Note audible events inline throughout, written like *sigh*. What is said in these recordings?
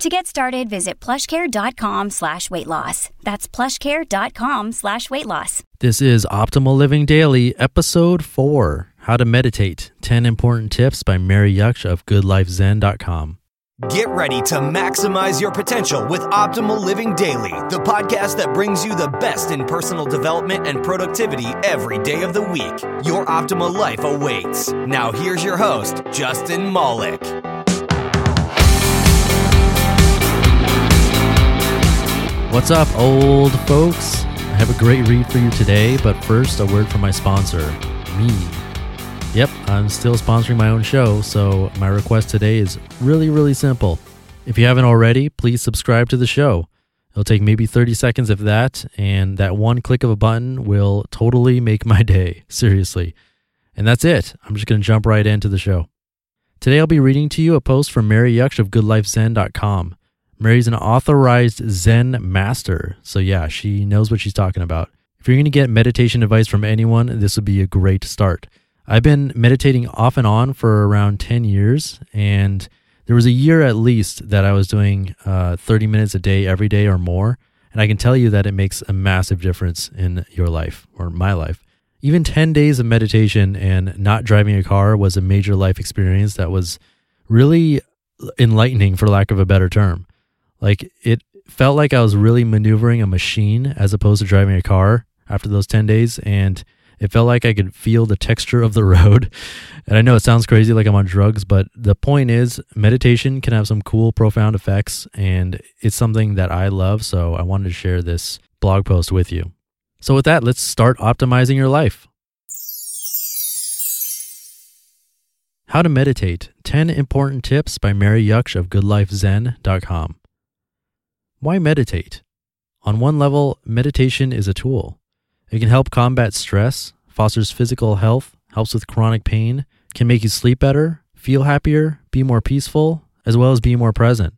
To get started, visit plushcare.com slash weight loss. That's plushcare.com slash weight loss. This is Optimal Living Daily, Episode 4 How to Meditate 10 Important Tips by Mary Jaksch of GoodLifeZen.com. Get ready to maximize your potential with Optimal Living Daily, the podcast that brings you the best in personal development and productivity every day of the week. Your optimal life awaits. Now, here's your host, Justin Malik. What's up, old folks? I have a great read for you today, but first, a word from my sponsor, me. Yep, I'm still sponsoring my own show, so my request today is really, really simple. If you haven't already, please subscribe to the show. It'll take maybe 30 seconds of that, and that one click of a button will totally make my day. *laughs* Seriously. And that's it. I'm just going to jump right into the show. Today, I'll be reading to you a post from Mary Jaksch of GoodLifeZen.com. Mary's an authorized Zen master. So, yeah, she knows what she's talking about. If you're going to get meditation advice from anyone, this would be a great start. I've been meditating off and on for around 10 years, and there was a year at least that I was doing uh, 30 minutes a day, every day or more. And I can tell you that it makes a massive difference in your life or my life. Even 10 days of meditation and not driving a car was a major life experience that was really enlightening, for lack of a better term. Like it felt like I was really maneuvering a machine as opposed to driving a car after those 10 days. And it felt like I could feel the texture of the *laughs* road. And I know it sounds crazy like I'm on drugs, but the point is, meditation can have some cool, profound effects. And it's something that I love. So I wanted to share this blog post with you. So, with that, let's start optimizing your life. How to Meditate 10 Important Tips by Mary Jaksch of GoodLifeZen.com. Why meditate? On one level, meditation is a tool. It can help combat stress, fosters physical health, helps with chronic pain, can make you sleep better, feel happier, be more peaceful, as well as be more present.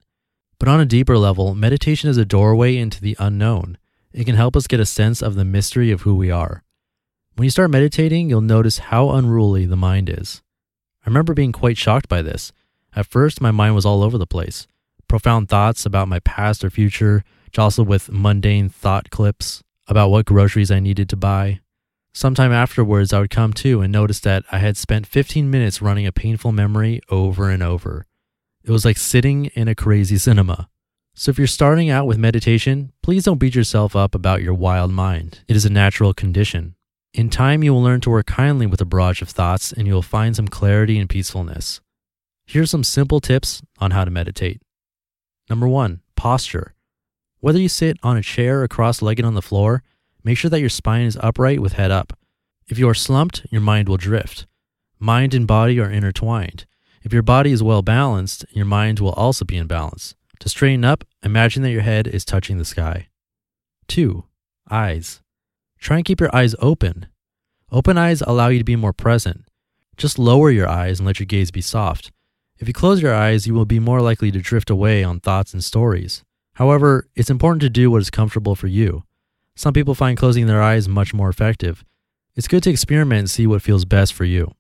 But on a deeper level, meditation is a doorway into the unknown. It can help us get a sense of the mystery of who we are. When you start meditating, you'll notice how unruly the mind is. I remember being quite shocked by this. At first, my mind was all over the place profound thoughts about my past or future, jostled with mundane thought clips about what groceries I needed to buy. Sometime afterwards, I would come to and notice that I had spent 15 minutes running a painful memory over and over. It was like sitting in a crazy cinema. So, if you're starting out with meditation, please don't beat yourself up about your wild mind. It is a natural condition. In time, you will learn to work kindly with a barrage of thoughts and you will find some clarity and peacefulness. Here are some simple tips on how to meditate. Number one, posture. Whether you sit on a chair or cross legged on the floor, make sure that your spine is upright with head up. If you are slumped, your mind will drift. Mind and body are intertwined. If your body is well balanced, your mind will also be in balance. To straighten up, imagine that your head is touching the sky. 2. Eyes. Try and keep your eyes open. Open eyes allow you to be more present. Just lower your eyes and let your gaze be soft. If you close your eyes, you will be more likely to drift away on thoughts and stories. However, it's important to do what is comfortable for you. Some people find closing their eyes much more effective. It's good to experiment and see what feels best for you.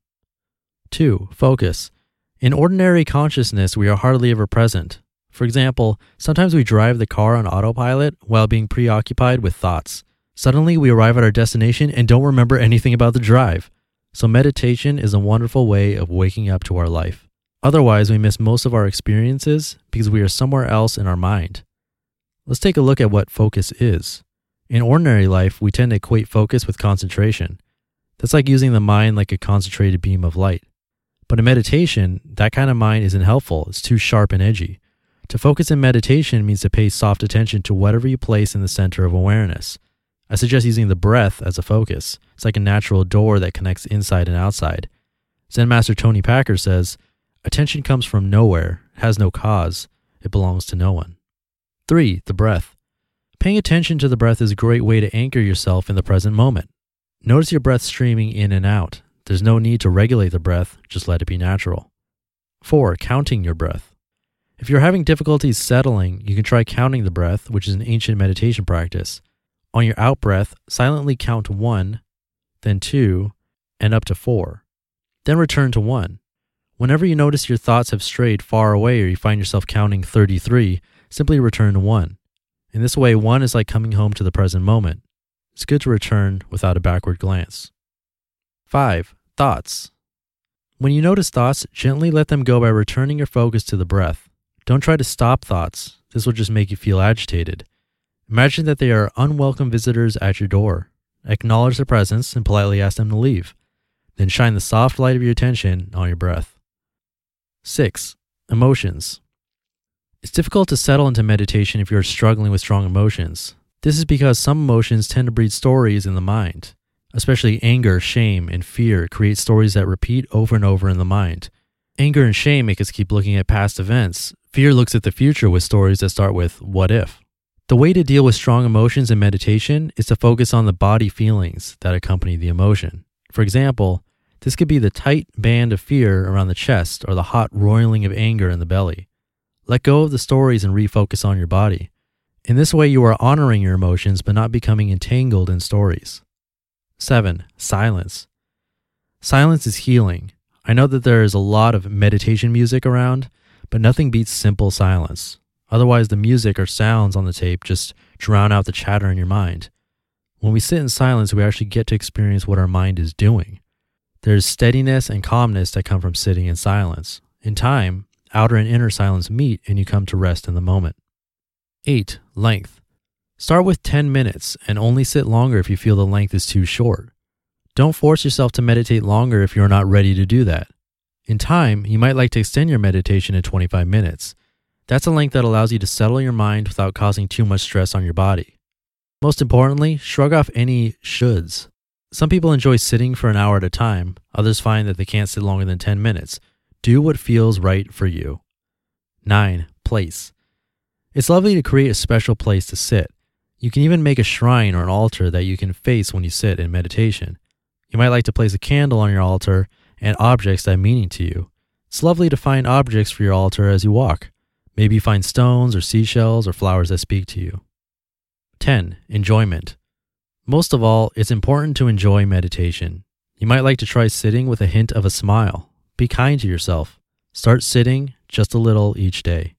2. Focus. In ordinary consciousness, we are hardly ever present. For example, sometimes we drive the car on autopilot while being preoccupied with thoughts. Suddenly, we arrive at our destination and don't remember anything about the drive. So, meditation is a wonderful way of waking up to our life. Otherwise, we miss most of our experiences because we are somewhere else in our mind. Let's take a look at what focus is. In ordinary life, we tend to equate focus with concentration. That's like using the mind like a concentrated beam of light. But in meditation, that kind of mind isn't helpful. It's too sharp and edgy. To focus in meditation means to pay soft attention to whatever you place in the center of awareness. I suggest using the breath as a focus. It's like a natural door that connects inside and outside. Zen Master Toni Packer says, Attention comes from nowhere, has no cause, it belongs to no one. 3. The breath. Paying attention to the breath is a great way to anchor yourself in the present moment. Notice your breath streaming in and out. There's no need to regulate the breath, just let it be natural. 4. Counting your breath. If you're having difficulties settling, you can try counting the breath, which is an ancient meditation practice. On your out breath, silently count one, then two, and up to four. Then return to one. Whenever you notice your thoughts have strayed far away or you find yourself counting 33, simply return to one. In this way, one is like coming home to the present moment. It's good to return without a backward glance. 5. Thoughts. When you notice thoughts, gently let them go by returning your focus to the breath. Don't try to stop thoughts. This will just make you feel agitated. Imagine that they are unwelcome visitors at your door. Acknowledge their presence and politely ask them to leave. Then shine the soft light of your attention on your breath. 6. Emotions. It's difficult to settle into meditation if you are struggling with strong emotions. This is because some emotions tend to breed stories in the mind. Especially anger, shame, and fear create stories that repeat over and over in the mind. Anger and shame make us keep looking at past events. Fear looks at the future with stories that start with, what if? The way to deal with strong emotions in meditation is to focus on the body feelings that accompany the emotion. For example, this could be the tight band of fear around the chest or the hot roiling of anger in the belly. Let go of the stories and refocus on your body. In this way, you are honoring your emotions but not becoming entangled in stories. 7. Silence. Silence is healing. I know that there is a lot of meditation music around, but nothing beats simple silence. Otherwise, the music or sounds on the tape just drown out the chatter in your mind. When we sit in silence, we actually get to experience what our mind is doing. There's steadiness and calmness that come from sitting in silence. In time, outer and inner silence meet and you come to rest in the moment. 8. Length. Start with 10 minutes and only sit longer if you feel the length is too short. Don't force yourself to meditate longer if you're not ready to do that. In time, you might like to extend your meditation to 25 minutes. That's a length that allows you to settle your mind without causing too much stress on your body. Most importantly, shrug off any shoulds. Some people enjoy sitting for an hour at a time, others find that they can't sit longer than 10 minutes. Do what feels right for you. 9. Place. It's lovely to create a special place to sit. You can even make a shrine or an altar that you can face when you sit in meditation. You might like to place a candle on your altar and objects that have meaning to you. It's lovely to find objects for your altar as you walk. Maybe you find stones or seashells or flowers that speak to you. 10. Enjoyment. Most of all, it's important to enjoy meditation. You might like to try sitting with a hint of a smile. Be kind to yourself. Start sitting just a little each day.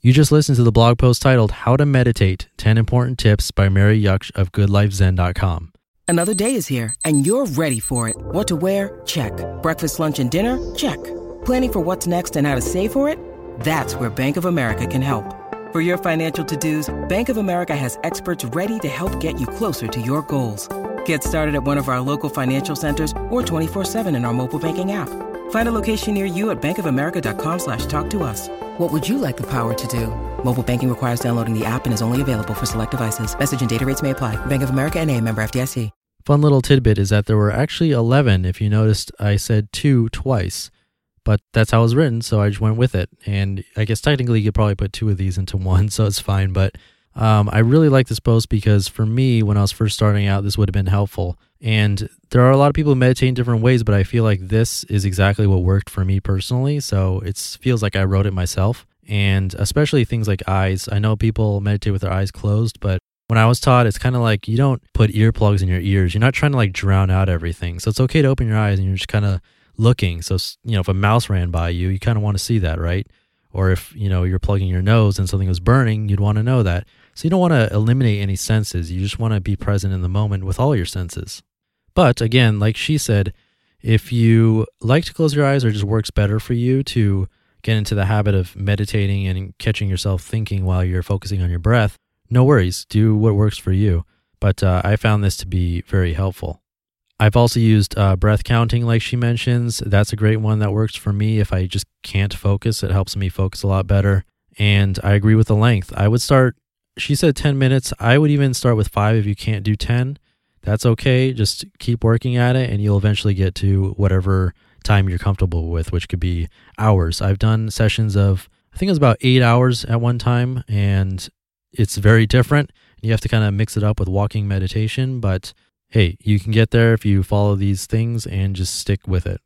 You just listened to the blog post titled How to Meditate 10 Important Tips by Mary Jaksch of GoodLifeZen.com. Another day is here, and you're ready for it. What to wear? Check. Breakfast, lunch, and dinner? Check. Planning for what's next and how to save for it? That's where Bank of America can help. For your financial to dos, Bank of America has experts ready to help get you closer to your goals. Get started at one of our local financial centers or 24 7 in our mobile banking app. Find a location near you at bankofamerica.com slash talk to us. What would you like the power to do? Mobile banking requires downloading the app and is only available for select devices. Message and data rates may apply. Bank of America and a member FDIC. Fun little tidbit is that there were actually 11. If you noticed, I said two twice, but that's how it was written, so I just went with it. And I guess technically you could probably put two of these into *laughs* one, so it's fine. But um, I really like this post because for me, when I was first starting out, this would have been helpful. And there are a lot of people who meditate in different ways, but I feel like this is exactly what worked for me personally. So it feels like I wrote it myself. And especially things like eyes. I know people meditate with their eyes closed, but when I was taught, it's kind of like you don't put earplugs in your ears. You're not trying to like drown out everything. So it's okay to open your eyes and you're just kind of looking. So, you know, if a mouse ran by you, you kind of want to see that, right? Or if, you know, you're plugging your nose and something was burning, you'd want to know that. So you don't want to eliminate any senses. You just want to be present in the moment with all your senses. But again, like she said, if you like to close your eyes or just works better for you to get into the habit of meditating and catching yourself thinking while you're focusing on your breath, no worries. Do what works for you. But uh, I found this to be very helpful. I've also used uh, breath counting, like she mentions. That's a great one that works for me. If I just can't focus, it helps me focus a lot better. And I agree with the length. I would start, she said 10 minutes. I would even start with five if you can't do 10. That's okay. Just keep working at it, and you'll eventually get to whatever time you're comfortable with, which could be hours. I've done sessions of, I think it was about eight hours at one time, and it's very different. You have to kind of mix it up with walking meditation, but hey, you can get there if you follow these things and just stick with it.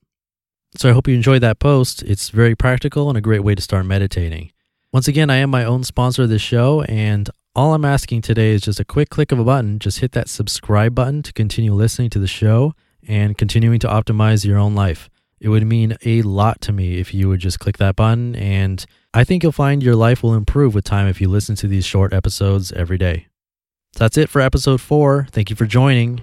So I hope you enjoyed that post. It's very practical and a great way to start meditating. Once again, I am my own sponsor of this show, and all I'm asking today is just a quick click of a button. Just hit that subscribe button to continue listening to the show and continuing to optimize your own life. It would mean a lot to me if you would just click that button, and I think you'll find your life will improve with time if you listen to these short episodes every day. So that's it for episode four. Thank you for joining.